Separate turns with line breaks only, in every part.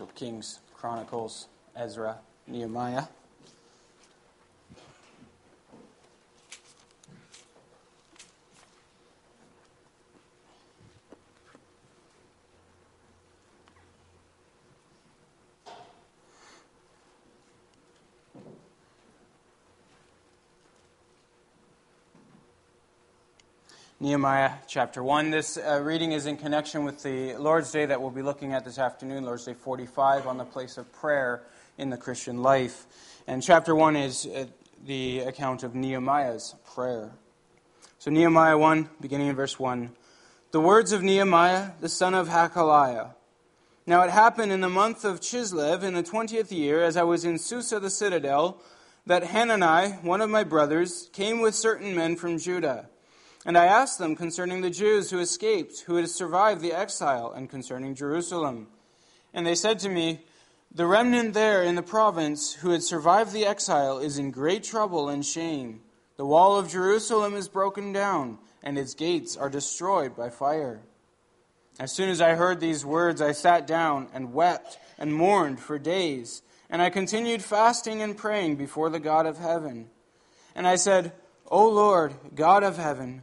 So Kings, Chronicles, Ezra, Nehemiah. Nehemiah chapter 1. This uh, reading is in connection with the Lord's Day that we'll be looking at this afternoon, Lord's Day 45, on the place of prayer in the Christian life. And chapter 1 is uh, the account of Nehemiah's prayer. So, Nehemiah 1, beginning in verse 1. The words of Nehemiah, the son of Hachaliah. Now it happened in the month of Chislev, in the twentieth year, as I was in Susa the citadel, that Hanani, one of my brothers, came with certain men from Judah and I asked them concerning the Jews who escaped, who had survived the exile, and concerning Jerusalem. And they said to me, The remnant there in the province who had survived the exile is in great trouble and shame. The wall of Jerusalem is broken down, and its gates are destroyed by fire. As soon as I heard these words, I sat down and wept and mourned for days. And I continued fasting and praying before the God of heaven. And I said, O Lord, God of heaven,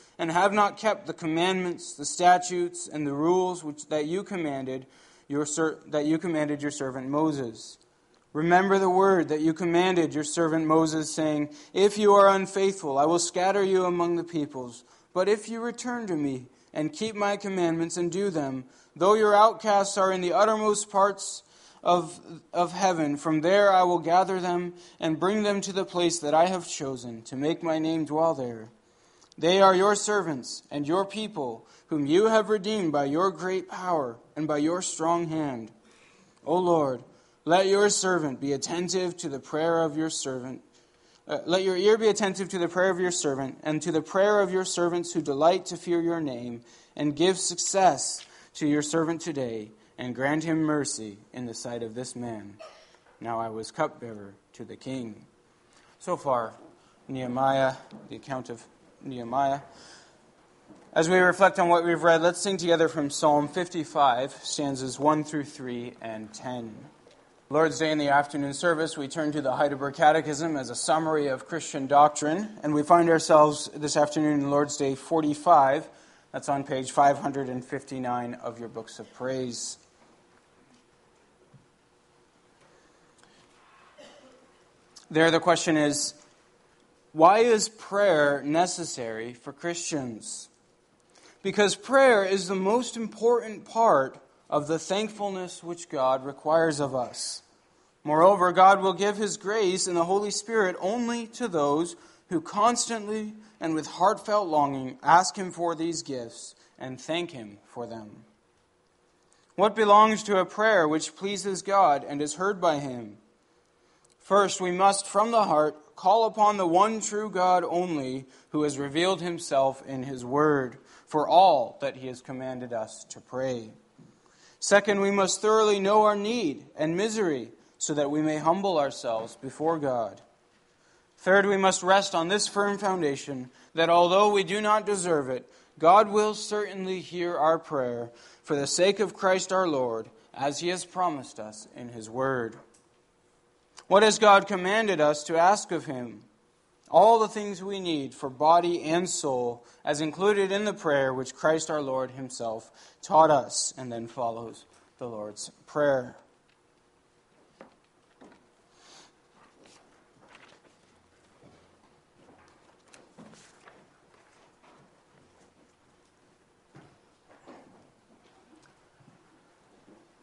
and have not kept the commandments, the statutes, and the rules which that you commanded your that you commanded your servant Moses. Remember the word that you commanded your servant Moses, saying, If you are unfaithful, I will scatter you among the peoples. But if you return to me and keep my commandments and do them, though your outcasts are in the uttermost parts of, of heaven, from there I will gather them and bring them to the place that I have chosen to make my name dwell there. They are your servants and your people, whom you have redeemed by your great power and by your strong hand. O Lord, let your servant be attentive to the prayer of your servant. Uh, let your ear be attentive to the prayer of your servant and to the prayer of your servants who delight to fear your name, and give success to your servant today, and grant him mercy in the sight of this man. Now I was cupbearer to the king. So far, Nehemiah, the account of Nehemiah. As we reflect on what we've read, let's sing together from Psalm 55, stanzas 1 through 3 and 10. Lord's Day in the afternoon service, we turn to the Heidelberg Catechism as a summary of Christian doctrine, and we find ourselves this afternoon in Lord's Day 45. That's on page 559 of your books of praise. There, the question is why is prayer necessary for Christians? Because prayer is the most important part of the thankfulness which God requires of us. Moreover, God will give His grace and the Holy Spirit only to those who constantly and with heartfelt longing ask Him for these gifts and thank Him for them. What belongs to a prayer which pleases God and is heard by Him? First, we must from the heart call upon the one true God only, who has revealed himself in his word, for all that he has commanded us to pray. Second, we must thoroughly know our need and misery, so that we may humble ourselves before God. Third, we must rest on this firm foundation that although we do not deserve it, God will certainly hear our prayer for the sake of Christ our Lord, as he has promised us in his word. What has God commanded us to ask of Him? All the things we need for body and soul, as included in the prayer which Christ our Lord Himself taught us, and then follows the Lord's Prayer.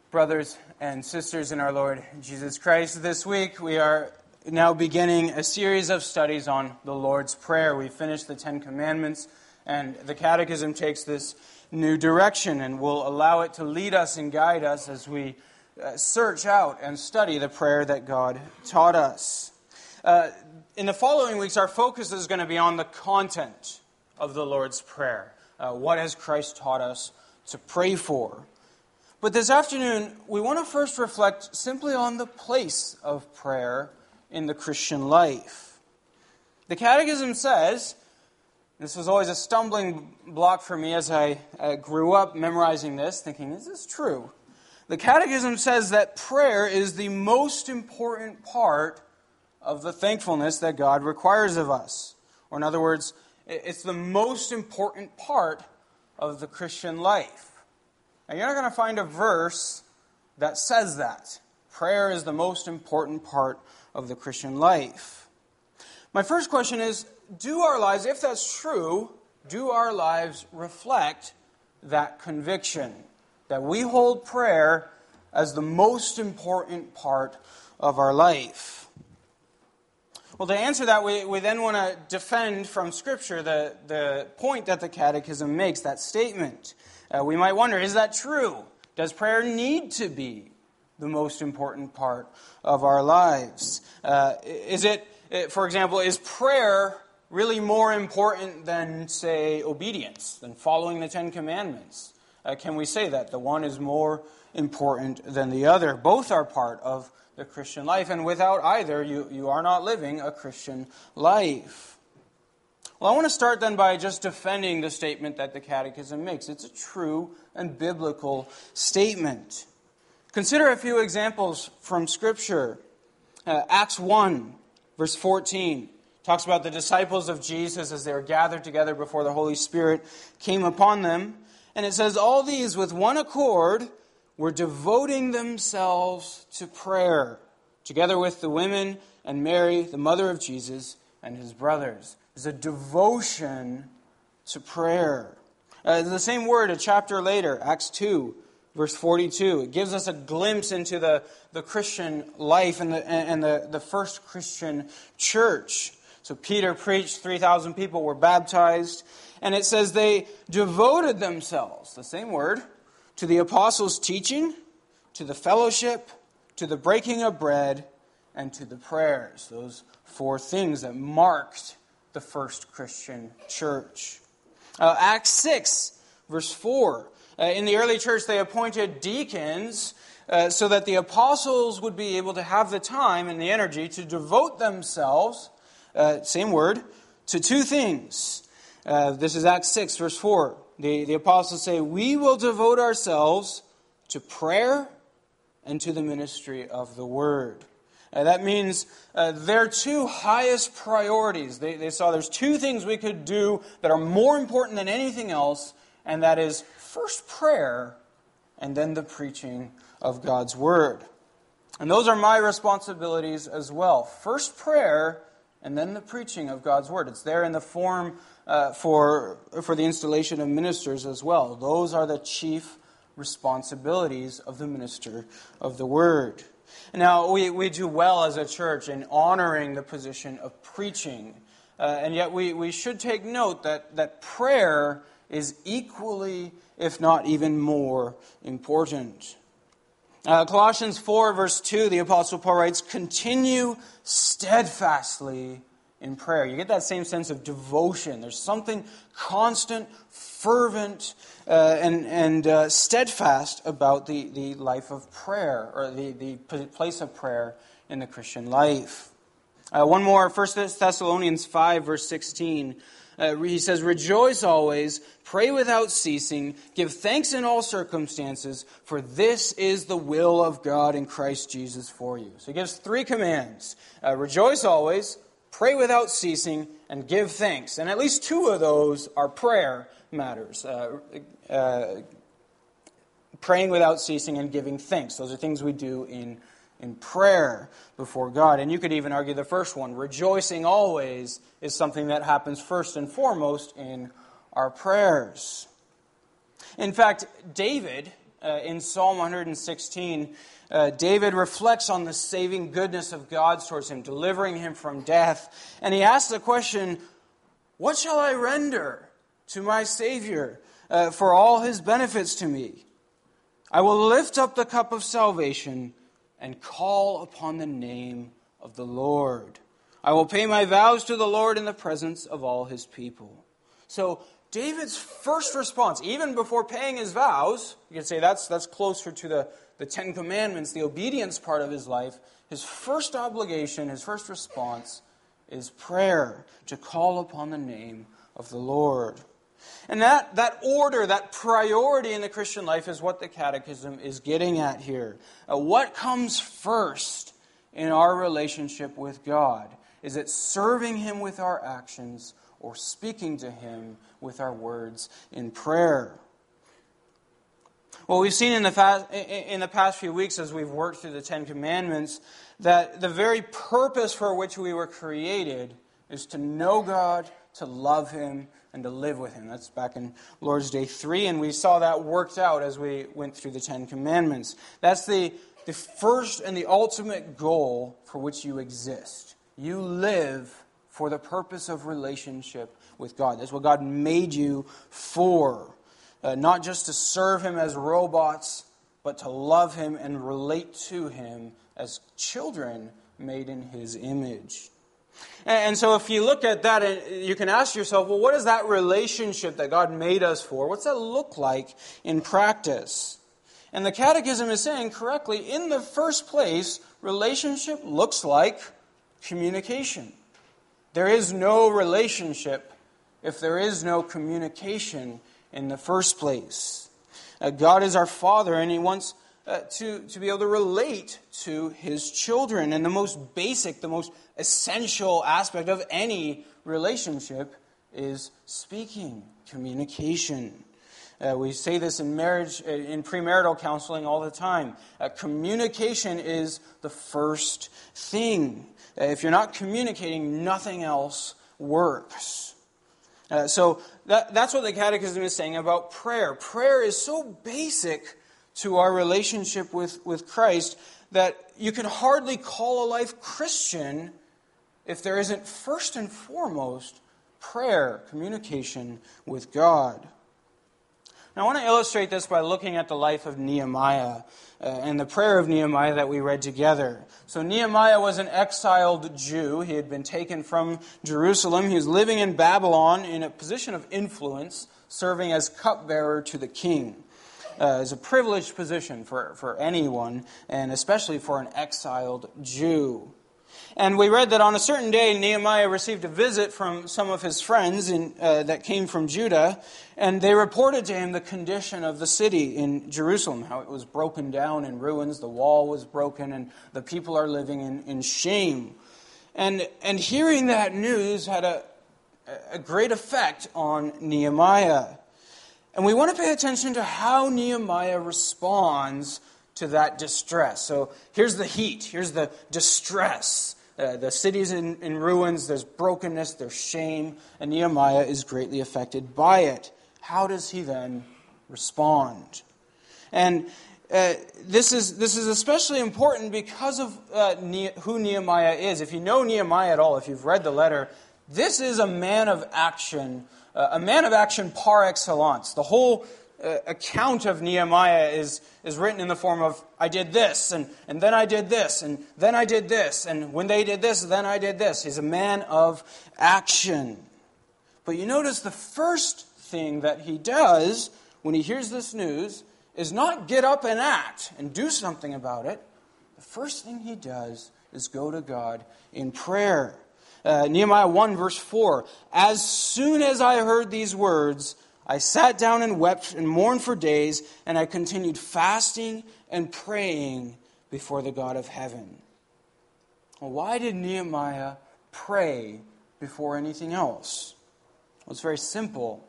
Brothers and sisters in our Lord Jesus Christ, this week we are now beginning a series of studies on the Lord's Prayer. We finished the Ten Commandments, and the Catechism takes this new direction and will allow it to lead us and guide us as we uh, search out and study the prayer that God taught us. Uh, in the following weeks, our focus is going to be on the content of the Lord's Prayer. Uh, what has Christ taught us to pray for? But this afternoon, we want to first reflect simply on the place of prayer in the Christian life. The Catechism says, this was always a stumbling block for me as I uh, grew up memorizing this, thinking, is this true? The Catechism says that prayer is the most important part of the thankfulness that God requires of us. Or, in other words, it's the most important part of the Christian life. And you're not going to find a verse that says that. Prayer is the most important part of the Christian life. My first question is Do our lives, if that's true, do our lives reflect that conviction that we hold prayer as the most important part of our life? Well, to answer that, we, we then want to defend from Scripture the, the point that the Catechism makes, that statement. Uh, we might wonder is that true? Does prayer need to be the most important part of our lives? Uh, is it, uh, for example, is prayer really more important than, say, obedience, than following the Ten Commandments? Uh, can we say that? The one is more important than the other. Both are part of the Christian life, and without either, you, you are not living a Christian life. Well, I want to start then by just defending the statement that the Catechism makes. It's a true and biblical statement. Consider a few examples from Scripture. Uh, Acts 1, verse 14, talks about the disciples of Jesus as they were gathered together before the Holy Spirit came upon them. And it says, All these with one accord were devoting themselves to prayer, together with the women and Mary, the mother of Jesus, and his brothers is a devotion to prayer. Uh, the same word a chapter later, Acts 2, verse 42. It gives us a glimpse into the, the Christian life and, the, and the, the first Christian church. So Peter preached, 3,000 people were baptized, and it says they devoted themselves, the same word, to the apostles' teaching, to the fellowship, to the breaking of bread, and to the prayers. Those four things that marked the first Christian church. Uh, Acts 6, verse 4. Uh, in the early church, they appointed deacons uh, so that the apostles would be able to have the time and the energy to devote themselves, uh, same word, to two things. Uh, this is Acts 6, verse 4. The, the apostles say, We will devote ourselves to prayer and to the ministry of the word. Uh, that means uh, their two highest priorities. They, they saw there's two things we could do that are more important than anything else, and that is first prayer and then the preaching of God's word. And those are my responsibilities as well. First prayer and then the preaching of God's word. It's there in the form uh, for, for the installation of ministers as well. Those are the chief responsibilities of the minister of the word. Now, we, we do well as a church in honoring the position of preaching. Uh, and yet, we, we should take note that, that prayer is equally, if not even more, important. Uh, Colossians 4, verse 2, the Apostle Paul writes, Continue steadfastly in prayer. You get that same sense of devotion. There's something constant, fervent, uh, and, and uh, steadfast about the, the life of prayer, or the, the place of prayer in the Christian life. Uh, one more, 1 Thessalonians 5, verse 16. Uh, he says, Rejoice always, pray without ceasing, give thanks in all circumstances, for this is the will of God in Christ Jesus for you. So he gives three commands uh, Rejoice always, pray without ceasing, and give thanks. And at least two of those are prayer matters. Uh, uh, praying without ceasing and giving thanks. Those are things we do in, in prayer before God. And you could even argue the first one, rejoicing always, is something that happens first and foremost in our prayers. In fact, David, uh, in Psalm 116, uh, David reflects on the saving goodness of God towards him, delivering him from death. And he asks the question, What shall I render to my Savior uh, for all his benefits to me? I will lift up the cup of salvation and call upon the name of the Lord. I will pay my vows to the Lord in the presence of all his people. So, David's first response, even before paying his vows, you could say that's, that's closer to the, the Ten Commandments, the obedience part of his life. His first obligation, his first response is prayer to call upon the name of the Lord. And that, that order, that priority in the Christian life is what the Catechism is getting at here. Uh, what comes first in our relationship with God? Is it serving Him with our actions or speaking to Him with our words in prayer? Well, we've seen in the, past, in the past few weeks as we've worked through the Ten Commandments that the very purpose for which we were created is to know God, to love Him, and to live with Him. That's back in Lord's Day 3, and we saw that worked out as we went through the Ten Commandments. That's the, the first and the ultimate goal for which you exist. You live for the purpose of relationship with God. That's what God made you for. Uh, not just to serve Him as robots, but to love Him and relate to Him as children made in His image. And so, if you look at that, you can ask yourself, well, what is that relationship that God made us for? What's that look like in practice? And the Catechism is saying correctly, in the first place, relationship looks like communication. There is no relationship if there is no communication in the first place. Uh, God is our Father, and He wants uh, to, to be able to relate to His children. And the most basic, the most essential aspect of any relationship is speaking, communication. Uh, we say this in marriage, uh, in premarital counseling all the time. Uh, communication is the first thing. Uh, if you're not communicating, nothing else works. Uh, so that, that's what the Catechism is saying about prayer. Prayer is so basic to our relationship with, with Christ that you can hardly call a life Christian if there isn't first and foremost prayer, communication with God. I want to illustrate this by looking at the life of Nehemiah uh, and the prayer of Nehemiah that we read together. So, Nehemiah was an exiled Jew. He had been taken from Jerusalem. He was living in Babylon in a position of influence, serving as cupbearer to the king. Uh, a privileged position for, for anyone, and especially for an exiled Jew. And we read that on a certain day, Nehemiah received a visit from some of his friends in, uh, that came from Judah, and they reported to him the condition of the city in Jerusalem, how it was broken down in ruins, the wall was broken, and the people are living in, in shame. And, and hearing that news had a, a great effect on Nehemiah. And we want to pay attention to how Nehemiah responds to that distress. So here's the heat, here's the distress. Uh, the city's in, in ruins, there's brokenness, there's shame, and Nehemiah is greatly affected by it. How does he then respond? And uh, this, is, this is especially important because of uh, ne- who Nehemiah is. If you know Nehemiah at all, if you've read the letter, this is a man of action, uh, a man of action par excellence. The whole account of Nehemiah is, is written in the form of, I did this, and, and then I did this, and then I did this, and when they did this, then I did this. He's a man of action. But you notice the first thing that he does when he hears this news is not get up and act and do something about it. The first thing he does is go to God in prayer. Uh, Nehemiah 1, verse 4 As soon as I heard these words, I sat down and wept and mourned for days, and I continued fasting and praying before the God of heaven. Well, why did Nehemiah pray before anything else? Well, it's very simple.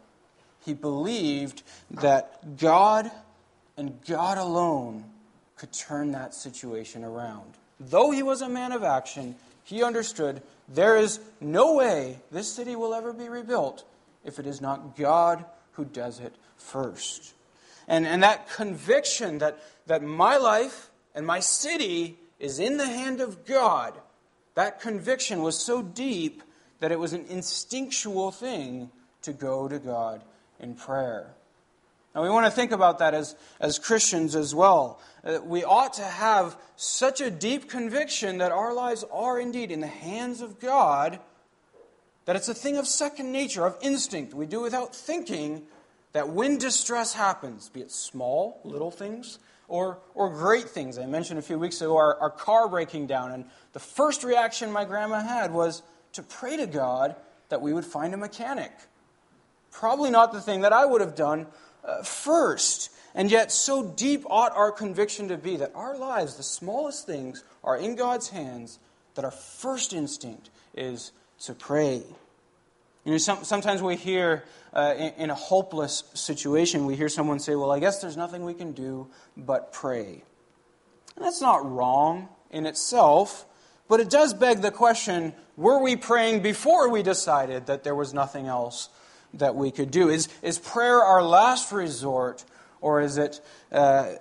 He believed that God and God alone could turn that situation around. Though he was a man of action, he understood there is no way this city will ever be rebuilt if it is not God who does it first. And, and that conviction that, that my life and my city is in the hand of God, that conviction was so deep that it was an instinctual thing to go to God in prayer. Now, we want to think about that as, as Christians as well. Uh, we ought to have such a deep conviction that our lives are indeed in the hands of God that it's a thing of second nature, of instinct. We do without thinking that when distress happens, be it small, little things, or, or great things. I mentioned a few weeks ago our, our car breaking down, and the first reaction my grandma had was to pray to God that we would find a mechanic. Probably not the thing that I would have done uh, first. And yet, so deep ought our conviction to be that our lives, the smallest things, are in God's hands, that our first instinct is to pray. You know, some, sometimes we hear uh, in, in, a hopeless situation, we hear someone say, Well, I guess there's nothing we can do but pray. And that's not wrong in itself, but it does beg the question were we praying before we decided that there was nothing else that we could do? Is, is prayer our last resort, or is, it, uh,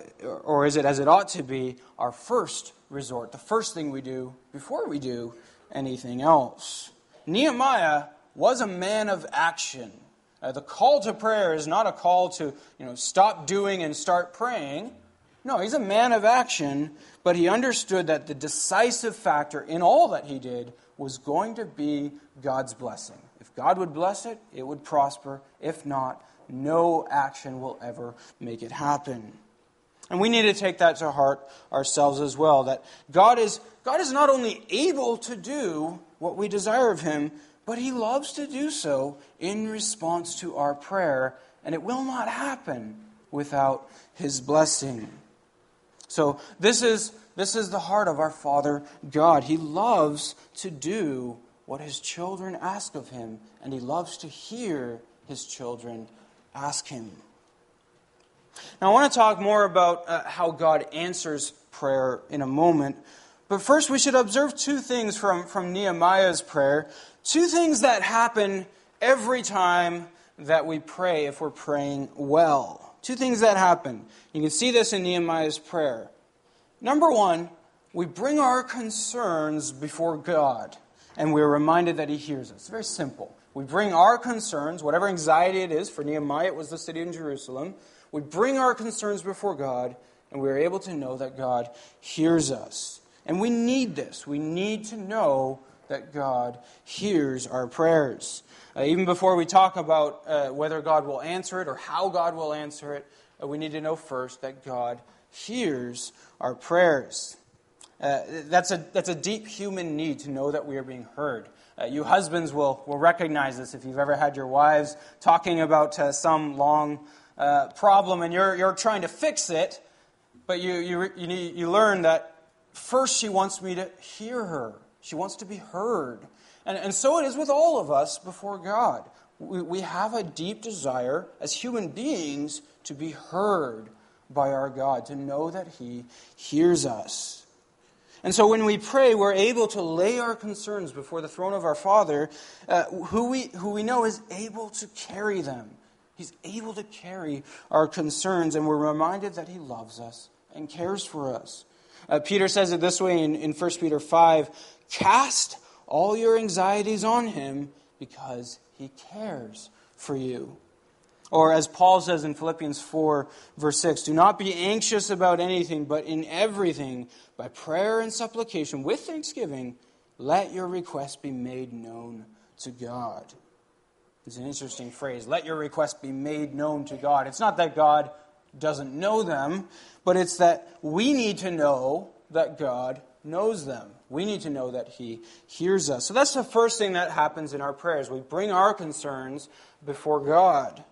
or is it, as it ought to be, our first resort, the first thing we do before we do anything else? Nehemiah was a man of action. Uh, the call to prayer is not a call to you know, stop doing and start praying. No, he's a man of action, but he understood that the decisive factor in all that he did was going to be God's blessing. If God would bless it, it would prosper. If not, no action will ever make it happen. And we need to take that to heart ourselves as well that God is, God is not only able to do what we desire of Him, but He loves to do so in response to our prayer, and it will not happen without His blessing. So, this is, this is the heart of our Father God. He loves to do what His children ask of Him, and He loves to hear His children ask Him. Now, I want to talk more about uh, how God answers prayer in a moment. But first, we should observe two things from, from Nehemiah's prayer. Two things that happen every time that we pray if we're praying well. Two things that happen. You can see this in Nehemiah's prayer. Number one, we bring our concerns before God, and we're reminded that He hears us. It's very simple. We bring our concerns, whatever anxiety it is, for Nehemiah it was the city in Jerusalem, we bring our concerns before God, and we're able to know that God hears us. And we need this. We need to know that God hears our prayers. Uh, even before we talk about uh, whether God will answer it or how God will answer it, uh, we need to know first that God hears our prayers. Uh, that's, a, that's a deep human need to know that we are being heard. Uh, you husbands will, will recognize this if you've ever had your wives talking about uh, some long problem and you're, you're trying to fix it, but you, you, you, need, you learn that first she wants me to hear her. She wants to be heard. And, and so it is with all of us before God. We, we have a deep desire as human beings to be heard by our God, to know that He hears us. And so when we pray, we're able to lay our concerns before the throne of our Father, uh, who, we, who we know is able to carry them. He's able to carry our concerns, and we're reminded that He loves us and cares for us. Uh, Peter says it this way in, in 1 Peter 5 Cast all your anxieties on him because he cares for you. Or as Paul says in Philippians 4, verse 6, do not be anxious about anything, but in everything, by prayer and supplication, with thanksgiving, let your request be made known to God. It's an interesting phrase. Let your request be made known to God. It's not that God doesn't know them, but it's that we need to know that God knows them. We need to know that He hears us. So that's the first thing that happens in our prayers. We bring our concerns before God.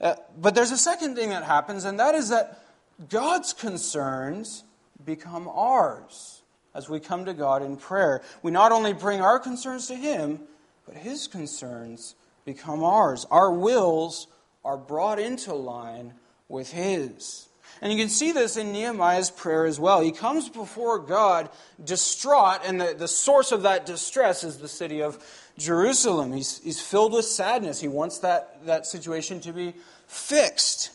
Uh, but there's a second thing that happens, and that is that God's concerns become ours as we come to God in prayer. We not only bring our concerns to Him, but His concerns become ours. Our wills are brought into line with His. And you can see this in Nehemiah's prayer as well. He comes before God distraught, and the, the source of that distress is the city of Jerusalem. He's, he's filled with sadness. He wants that, that situation to be fixed.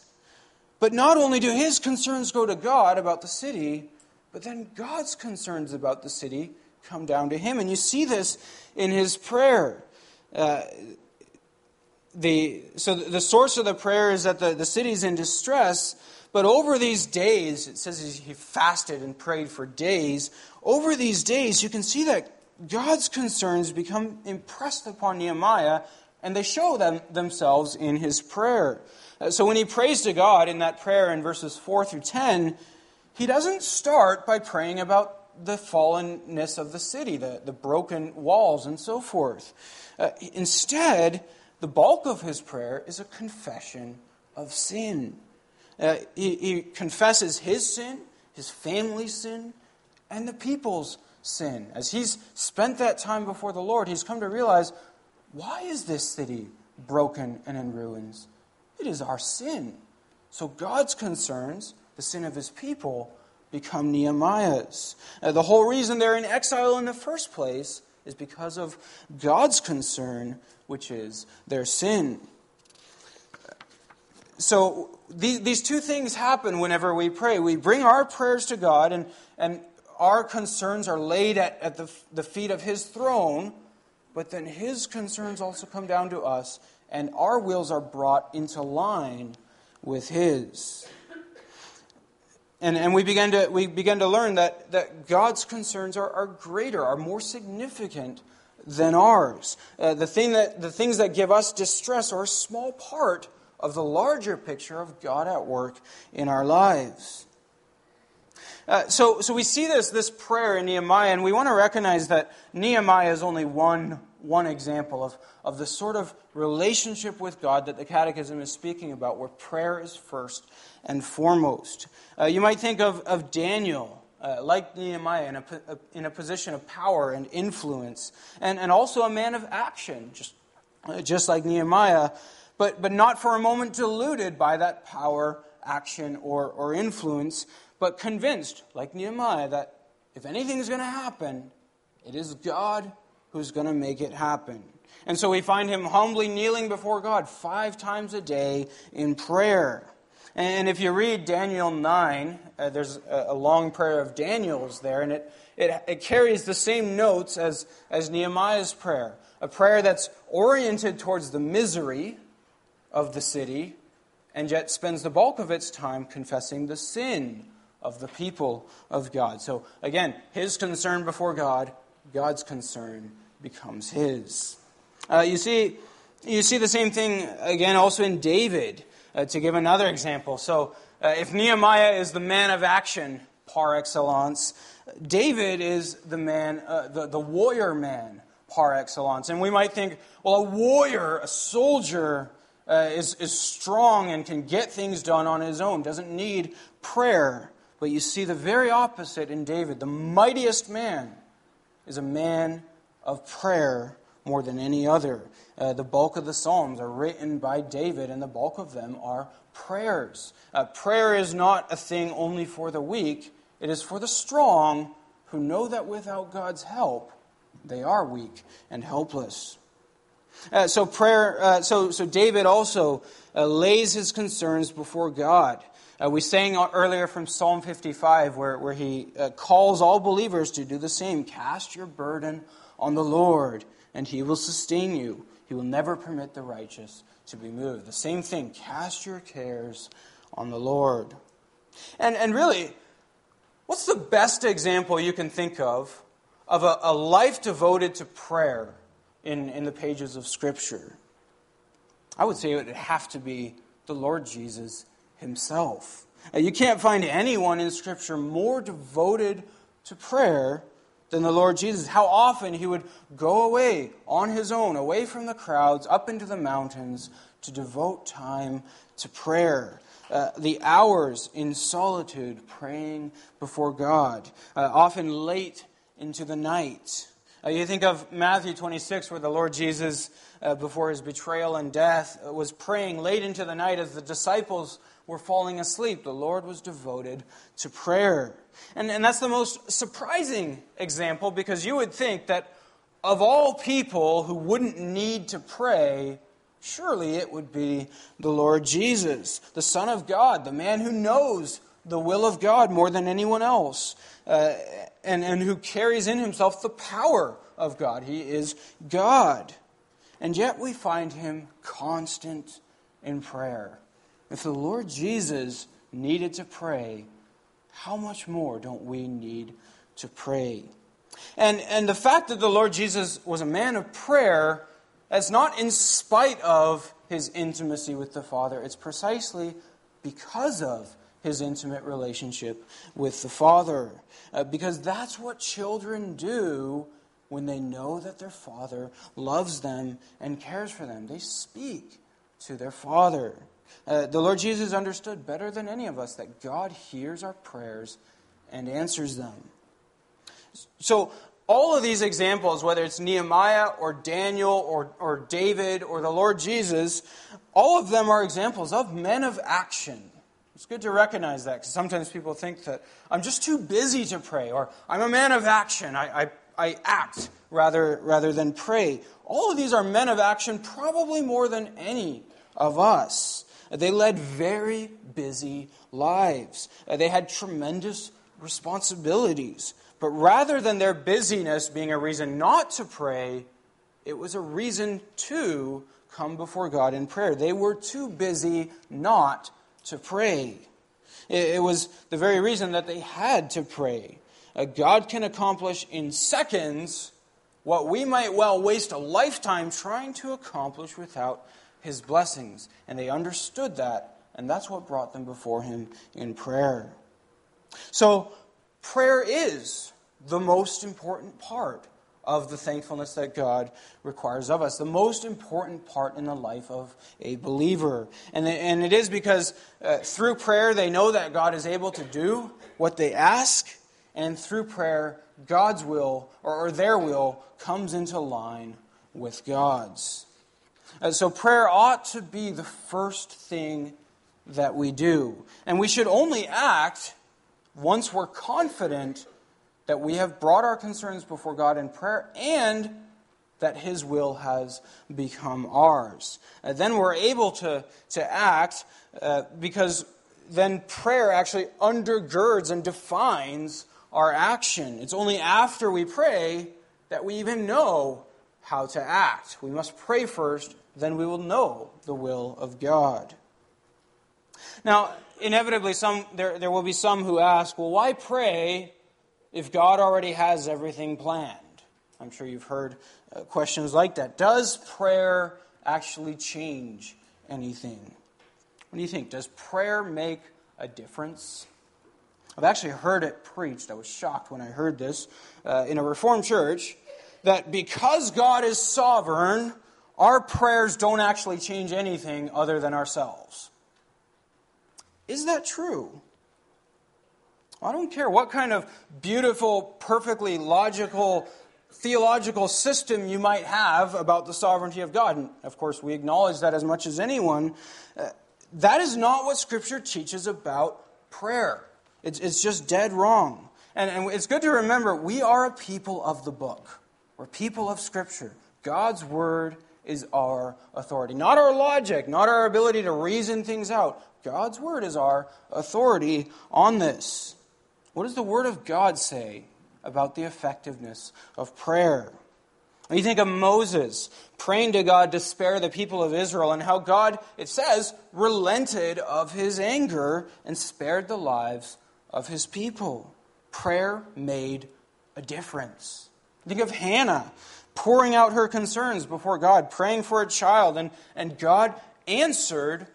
But not only do his concerns go to God about the city, but then God's concerns about the city come down to him. And you see this in his prayer. Uh, the, so the source of the prayer is that the, the city's in distress, but over these days, it says he fasted and prayed for days. Over these days, you can see that God's concerns become impressed upon Nehemiah, and they show them, themselves in his prayer. Uh, so when he prays to God in that prayer in verses 4 through 10, he doesn't start by praying about the fallenness of the city, the, the broken walls, and so forth. Uh, instead, the bulk of his prayer is a confession of sin. Uh, he, he confesses his sin, his family's sin, and the people's sin. As he's spent that time before the Lord, he's come to realize why is this city broken and in ruins? It is our sin. So God's concerns, the sin of his people, become Nehemiah's. Uh, the whole reason they're in exile in the first place is because of God's concern, which is their sin. So these, these two things happen whenever we pray. We bring our prayers to God, and, and our concerns are laid at, at the, the feet of His throne, but then His concerns also come down to us, and our wills are brought into line with His. And, and we, begin to, we begin to learn that, that God's concerns are, are greater, are more significant than ours. Uh, the, thing that, the things that give us distress are a small part of the larger picture of God at work in our lives. Uh, so, so we see this, this prayer in Nehemiah, and we want to recognize that Nehemiah is only one, one example of, of the sort of relationship with God that the Catechism is speaking about, where prayer is first and foremost. Uh, you might think of, of Daniel, uh, like Nehemiah, in a, in a position of power and influence, and, and also a man of action, just, uh, just like Nehemiah, but, but not for a moment deluded by that power, action, or, or influence but convinced, like Nehemiah, that if anything is going to happen, it is God who's going to make it happen. And so we find him humbly kneeling before God five times a day in prayer. And if you read Daniel 9, uh, there's a, a, long prayer of Daniel's there, and it, it, it carries the same notes as, as Nehemiah's prayer a prayer that's oriented towards the misery of the city, and yet spends the bulk of its time confessing the sin of the people of God. So again, his concern before God, God's concern becomes his. Uh, you see, you see the same thing again also in David. Uh, to give another example, so uh, if Nehemiah is the man of action par excellence, David is the man, uh, the, the warrior man par excellence. And we might think, well, a warrior, a soldier, uh, is, is strong and can get things done on his own, doesn't need prayer. But you see the very opposite in David. The mightiest man is a man of prayer more than any other. Uh, the bulk of the Psalms are written by David, and the bulk of them are prayers. Uh, prayer is not a thing only for the weak, it is for the strong who know that without God's help, they are weak and helpless. Uh, so prayer. Uh, so so David also uh, lays his concerns before God. Uh, we sang earlier from Psalm 55 where, where he uh, calls all believers to do the same. Cast your burden on the Lord, and he will sustain you. He will never permit the righteous to be moved. The same thing. Cast your cares on the Lord. And, and really, what's the best example you can think of of a, a life devoted to prayer in, in the pages of Scripture? I would say it would have to be the Lord Jesus himself. You can't find anyone in Scripture more devoted to prayer than the Lord Jesus. How often he would go away on his own, away from the crowds, up into the mountains to devote time to prayer. Uh, the hours in solitude praying before God, uh, often late into the night. Uh, you think of Matthew 26, where the Lord Jesus, uh, before his betrayal and death, uh, was praying late into the night as the disciples were falling asleep. The Lord was devoted to prayer. And, and that's the most surprising example because you would think that of all people who wouldn't need to pray, surely it would be the Lord Jesus, the Son of God, the man who knows the will of God more than anyone else, uh, and, and who carries in himself the power of God. He is God. And yet we find him constant in prayer. If the Lord Jesus needed to pray, how much more don't we need to pray? And, and the fact that the Lord Jesus was a man of prayer, that's not in spite of his intimacy with the Father. It's precisely because of his intimate relationship with the Father. Uh, because that's what children do when they know that their Father loves them and cares for them. They speak to their Father. Uh, the Lord Jesus understood better than any of us that God hears our prayers and answers them. So, all of these examples, whether it's Nehemiah or Daniel or, or David or the Lord Jesus, all of them are examples of men of action. It's good to recognize that because sometimes people think that I'm just too busy to pray or I'm a man of action. I, I, I act rather, rather than pray. All of these are men of action, probably more than any of us. They led very busy lives. They had tremendous responsibilities. But rather than their busyness being a reason not to pray, it was a reason to come before God in prayer. They were too busy not to pray. It was the very reason that they had to pray. Uh, God can accomplish in seconds what we might well waste a lifetime trying to accomplish without his blessings. And they understood that, and that's what brought them before him in prayer. So, prayer is the most important part of the thankfulness that God requires of us, the most important part in the life of a believer. And, and it is because uh, through prayer they know that God is able to do what they ask, and through prayer, God's will, or, or their will, comes into line with God's. Uh, so prayer ought to be the first thing that we do. And we should only act once we're confident that we have brought our concerns before God in prayer and that His will has become ours. Then we're able to, to act uh, because then prayer actually undergirds and defines our action. It's only after we pray that we even know how to act. We must pray first, then we will know the will of God. Now, inevitably, some, there, there will be some who ask, well, why pray if God already has everything planned? I'm sure you've heard uh, questions like that. Does prayer actually change anything? What do you think? Does prayer make a difference? I've actually heard it preached. I was shocked when I heard this uh, in a Reformed church that because God is sovereign, our prayers don't actually change anything other than ourselves. Is that true? I don't care what kind of beautiful, perfectly logical, theological system you might have about the sovereignty of God. And of course, we acknowledge that as much as anyone. Uh, that is not what Scripture teaches about prayer. It's, it's just dead wrong. And, and it's good to remember we are a people of the book, we're people of Scripture. God's Word is our authority. Not our logic, not our ability to reason things out. God's Word is our authority on this. What does the Word of God say about the effectiveness of prayer? When you think of Moses praying to God to spare the people of Israel and how God, it says, relented of his anger and spared the lives of his people. Prayer made a difference. Think of Hannah pouring out her concerns before God, praying for a child, and, and God answered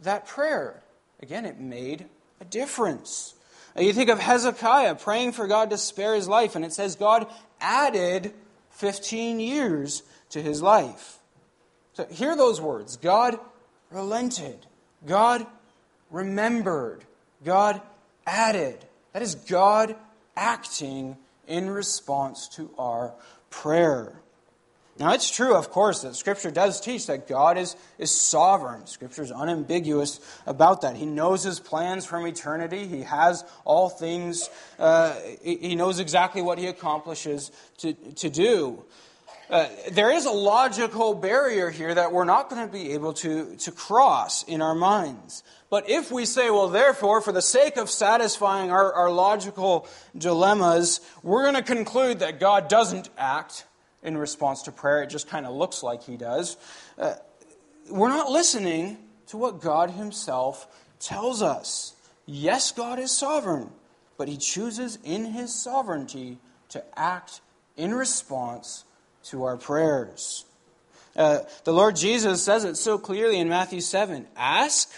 that prayer. Again, it made a difference. You think of Hezekiah praying for God to spare his life, and it says God added 15 years to his life. So hear those words God relented, God remembered, God added. That is God acting in response to our prayer. Now, it's true, of course, that Scripture does teach that God is, is sovereign. Scripture is unambiguous about that. He knows His plans from eternity, He has all things, uh, He knows exactly what He accomplishes to, to do. Uh, there is a logical barrier here that we're not going to be able to, to cross in our minds. But if we say, well, therefore, for the sake of satisfying our, our logical dilemmas, we're going to conclude that God doesn't act in response to prayer. It just kind of looks like he does. Uh, we're not listening to what God Himself tells us. Yes, God is sovereign, but He chooses in His sovereignty to act in response to our prayers. Uh, the Lord Jesus says it so clearly in Matthew 7 Ask,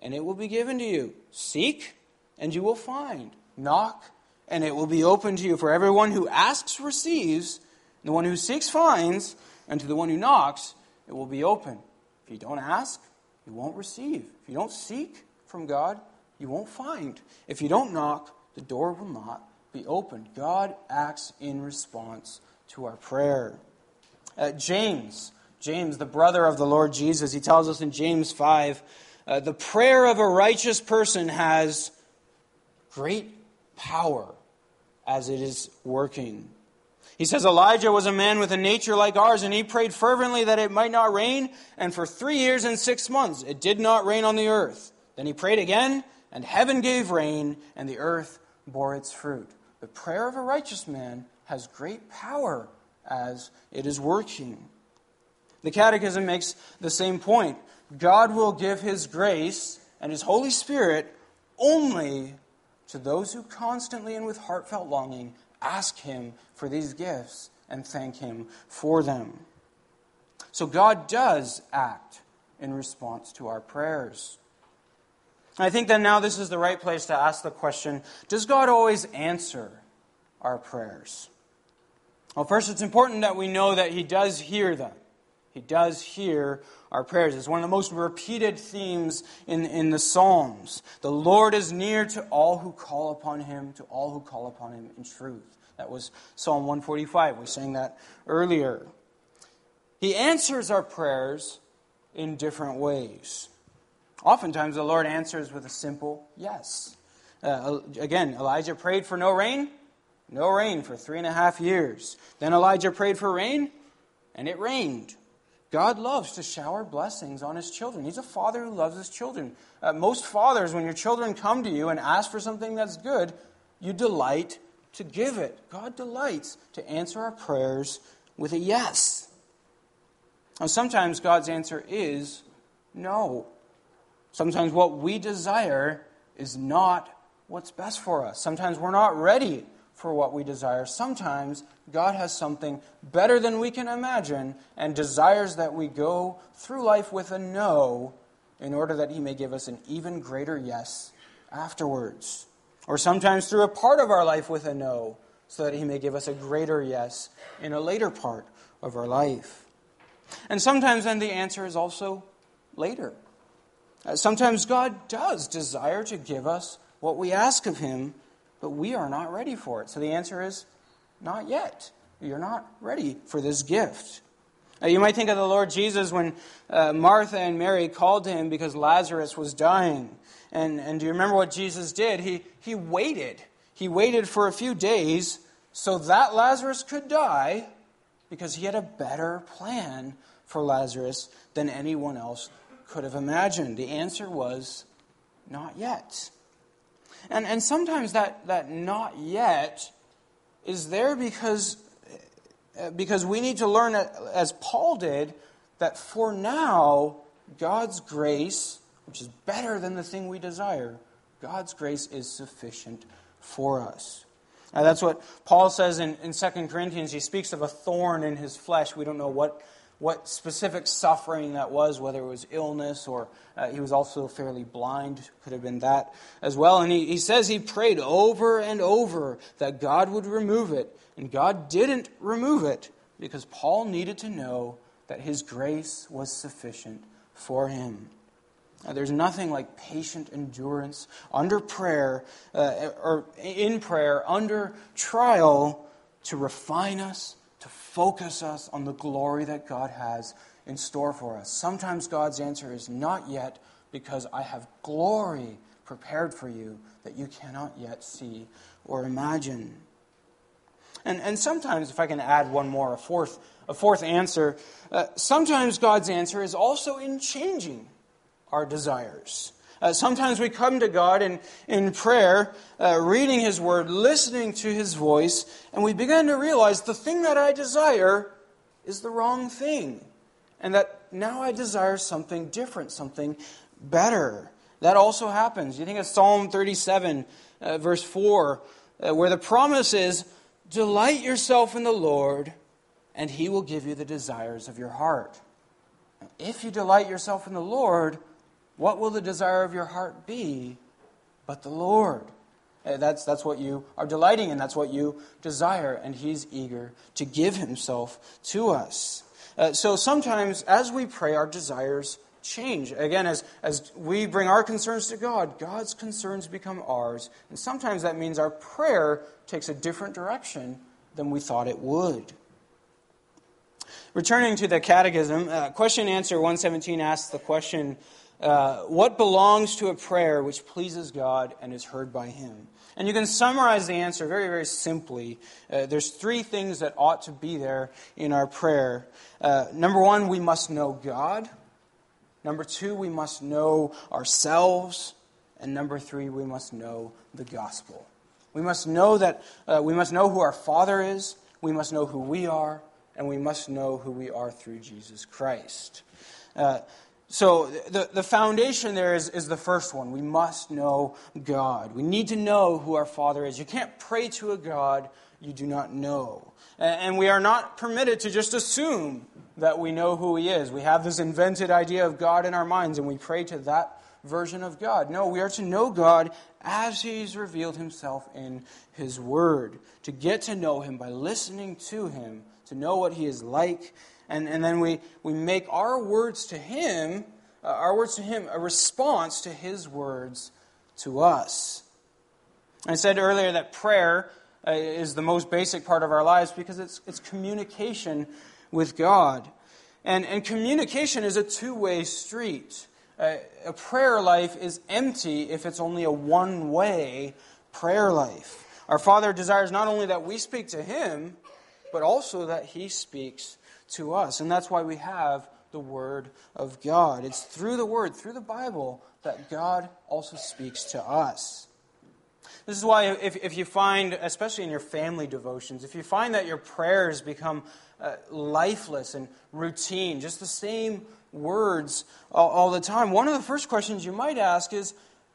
and it will be given to you. Seek, and you will find. Knock, and it will be open to you. For everyone who asks receives, and the one who seeks finds, and to the one who knocks it will be open. If you don't ask, you won't receive. If you don't seek from God, you won't find. If you don't knock, the door will not be opened. God acts in response to our prayer. Uh, James, James, the brother of the Lord Jesus, he tells us in James 5 uh, the prayer of a righteous person has great power as it is working. He says Elijah was a man with a nature like ours, and he prayed fervently that it might not rain, and for three years and six months it did not rain on the earth. Then he prayed again, and heaven gave rain, and the earth bore its fruit. The prayer of a righteous man has great power as it is working. The Catechism makes the same point. God will give his grace and his Holy Spirit only to those who constantly and with heartfelt longing ask him for these gifts and thank him for them. So God does act in response to our prayers. I think that now this is the right place to ask the question Does God always answer our prayers? Well, first, it's important that we know that He does hear them. He does hear our prayers. It's one of the most repeated themes in, in the Psalms. The Lord is near to all who call upon him, to all who call upon him in truth. That was Psalm 145. We sang that earlier. He answers our prayers in different ways. Oftentimes, the Lord answers with a simple yes. Uh, again, Elijah prayed for no rain, no rain for three and a half years. Then Elijah prayed for rain, and it rained. God loves to shower blessings on his children. He's a father who loves his children. Uh, most fathers, when your children come to you and ask for something that's good, you delight to give it. God delights to answer our prayers with a yes. Now, sometimes God's answer is no. Sometimes what we desire is not what's best for us. Sometimes we're not ready for what we desire. Sometimes God has something better than we can imagine and desires that we go through life with a no in order that He may give us an even greater yes afterwards. Or sometimes through a part of our life with a no so that He may give us a greater yes in a later part of our life. And sometimes then the answer is also later. Uh, sometimes God does desire to give us what we ask of Him but we are not ready for it. So the answer is not yet. You're not ready for this gift. Now, you might think of the Lord Jesus when uh, Martha and Mary called to him because Lazarus was dying. And, and do you remember what Jesus did? He, he waited. He waited for a few days so that Lazarus could die because he had a better plan for Lazarus than anyone else could have imagined. The answer was not yet. And, and sometimes that, that not yet is there because, uh, because we need to learn, as Paul did, that for now, God's grace, which is better than the thing we desire, God's grace is sufficient for us. Now, that's what Paul says in, in 2 Corinthians. He speaks of a thorn in his flesh. We don't know what what specific suffering that was, whether it was illness or uh, he was also fairly blind, could have been that as well. And he, he says he prayed over and over that God would remove it. And God didn't remove it because Paul needed to know that his grace was sufficient for him. Now, there's nothing like patient endurance under prayer, uh, or in prayer, under trial, to refine us to focus us on the glory that God has in store for us. Sometimes God's answer is not yet because I have glory prepared for you that you cannot yet see or imagine. And, and sometimes, if I can add one more, a fourth, a fourth answer, uh, sometimes God's answer is also in changing our desires. Uh, sometimes we come to God in, in prayer, uh, reading His Word, listening to His voice, and we begin to realize the thing that I desire is the wrong thing. And that now I desire something different, something better. That also happens. You think of Psalm 37, uh, verse 4, uh, where the promise is Delight yourself in the Lord, and He will give you the desires of your heart. If you delight yourself in the Lord, what will the desire of your heart be but the Lord? Uh, that's, that's what you are delighting in. That's what you desire. And He's eager to give Himself to us. Uh, so sometimes as we pray, our desires change. Again, as, as we bring our concerns to God, God's concerns become ours. And sometimes that means our prayer takes a different direction than we thought it would. Returning to the Catechism, uh, question answer 117 asks the question uh, What belongs to a prayer which pleases God and is heard by Him? And you can summarize the answer very, very simply. Uh, there's three things that ought to be there in our prayer. Uh, number one, we must know God. Number two, we must know ourselves. And number three, we must know the gospel. We must know that uh, we must know who our Father is, we must know who we are, and we must know who we are through Jesus Christ. Uh, so the, the foundation there is, is the first one. We must know God. We need to know who our Father is. You can't pray to a God you do not know. And we are not permitted to just assume that we know who He is. We have this invented idea of God in our minds and we pray to that version of God. No, we are to know God as He's revealed Himself in His Word, to get to know Him by listening to Him, to know what He is like and, and then we, we make our words to Him, uh, our words to Him, a response to His words to us. I said earlier that prayer uh, is the most basic part of our lives because it's, it's communication with God. And, and communication is a two way street. Uh, a prayer life is empty if it's only a one way prayer life. Our Father desires not only that we speak to Him, but also that He speaks to us. And that's why we have the Word of God. It's through the Word, through the Bible, that God also speaks to us. This is why, if, if you find, especially in your family devotions, if you find that your prayers become uh, lifeless and routine, just the same words all, all the time, one of the first questions you might ask is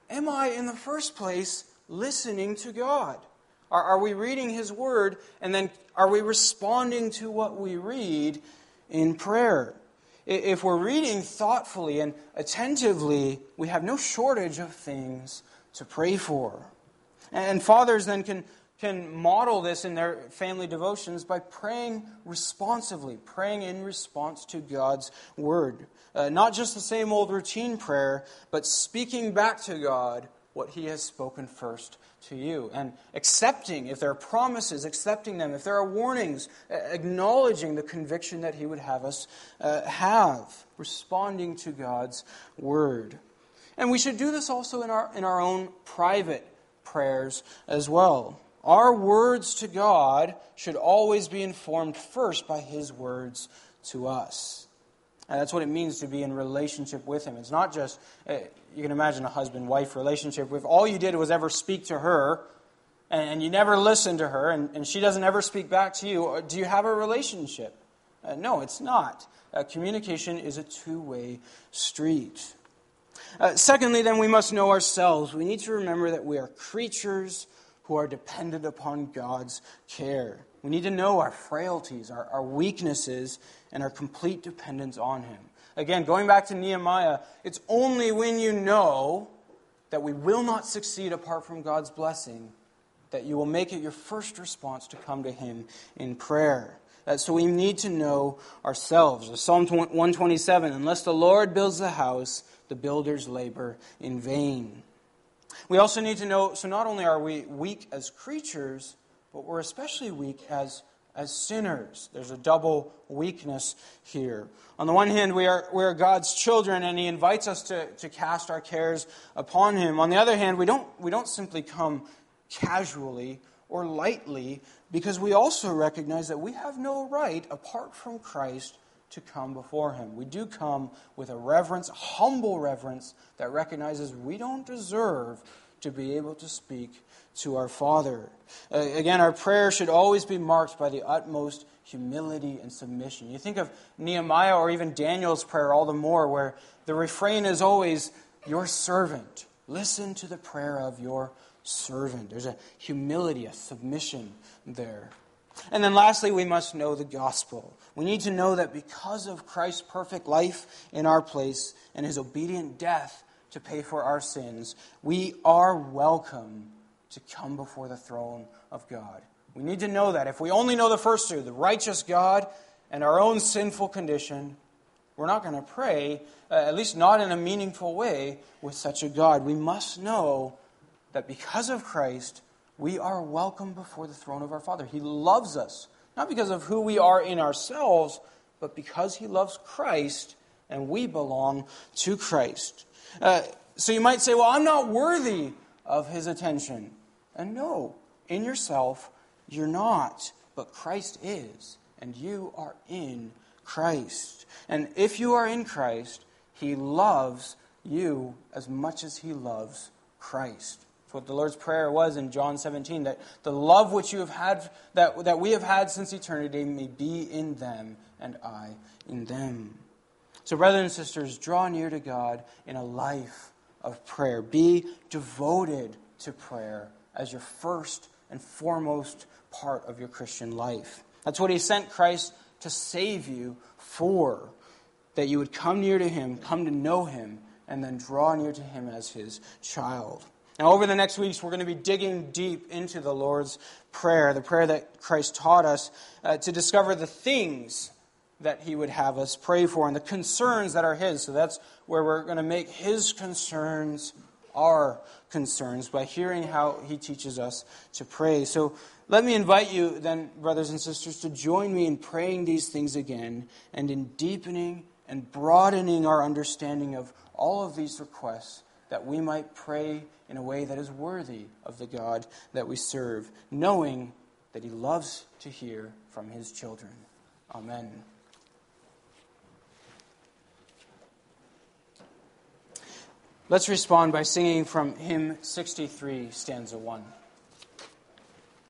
Am I, in the first place, listening to God? Are, are we reading His Word and then are we responding to what we read in prayer? If we're reading thoughtfully and attentively, we have no shortage of things to pray for. And fathers then can, can model this in their family devotions by praying responsively, praying in response to God's word. Uh, not just the same old routine prayer, but speaking back to God what He has spoken first to you. And accepting, if there are promises, accepting them. If there are warnings, acknowledging the conviction that He would have us uh, have, responding to God's word. And we should do this also in our, in our own private prayers as well. Our words to God should always be informed first by His words to us. And that's what it means to be in relationship with Him. It's not just, uh, you can imagine a husband wife relationship. If all you did was ever speak to her, and you never listen to her, and, and she doesn't ever speak back to you, uh, do you have a relationship? Uh, no, it's not. Uh, communication is a two way street. Uh, secondly, then, we must know ourselves. We need to remember that we are creatures who are dependent upon God's care. We need to know our frailties, our, our weaknesses, and our complete dependence on Him. Again, going back to Nehemiah, it's only when you know that we will not succeed apart from God's blessing that you will make it your first response to come to Him in prayer. So we need to know ourselves. Psalm 127 Unless the Lord builds the house, the builders labor in vain. We also need to know so not only are we weak as creatures, but we're especially weak as, as sinners. There's a double weakness here. On the one hand, we are, we are God's children, and He invites us to, to cast our cares upon Him. On the other hand, we don't, we don't simply come casually or lightly because we also recognize that we have no right, apart from Christ, to come before Him. We do come with a reverence, humble reverence, that recognizes we don't deserve to be able to speak to our Father. Uh, again, our prayer should always be marked by the utmost humility and submission. You think of Nehemiah or even Daniel's prayer all the more, where the refrain is always, Your servant. Listen to the prayer of your servant. There's a humility, a submission there. And then lastly, we must know the gospel. We need to know that because of Christ's perfect life in our place and his obedient death to pay for our sins, we are welcome to come before the throne of God. We need to know that. If we only know the first two, the righteous God and our own sinful condition, we're not going to pray, uh, at least not in a meaningful way, with such a God. We must know that because of Christ, we are welcome before the throne of our Father. He loves us, not because of who we are in ourselves, but because He loves Christ and we belong to Christ. Uh, so you might say, well, I'm not worthy of His attention. And no, in yourself, you're not, but Christ is, and you are in Christ. And if you are in Christ, He loves you as much as He loves Christ. That's what the Lord's Prayer was in John 17, that the love which you have had, that, that we have had since eternity, may be in them, and I in them. So, brothers and sisters, draw near to God in a life of prayer. Be devoted to prayer as your first and foremost part of your Christian life. That's what He sent Christ to save you for, that you would come near to Him, come to know Him, and then draw near to Him as His child. Now, over the next weeks, we're going to be digging deep into the Lord's Prayer, the prayer that Christ taught us, uh, to discover the things that He would have us pray for and the concerns that are His. So that's where we're going to make His concerns our concerns by hearing how He teaches us to pray. So let me invite you, then, brothers and sisters, to join me in praying these things again and in deepening and broadening our understanding of all of these requests that we might pray in a way that is worthy of the God that we serve, knowing that He loves to hear from His children. Amen. Let's respond by singing from hymn 63, stanza 1.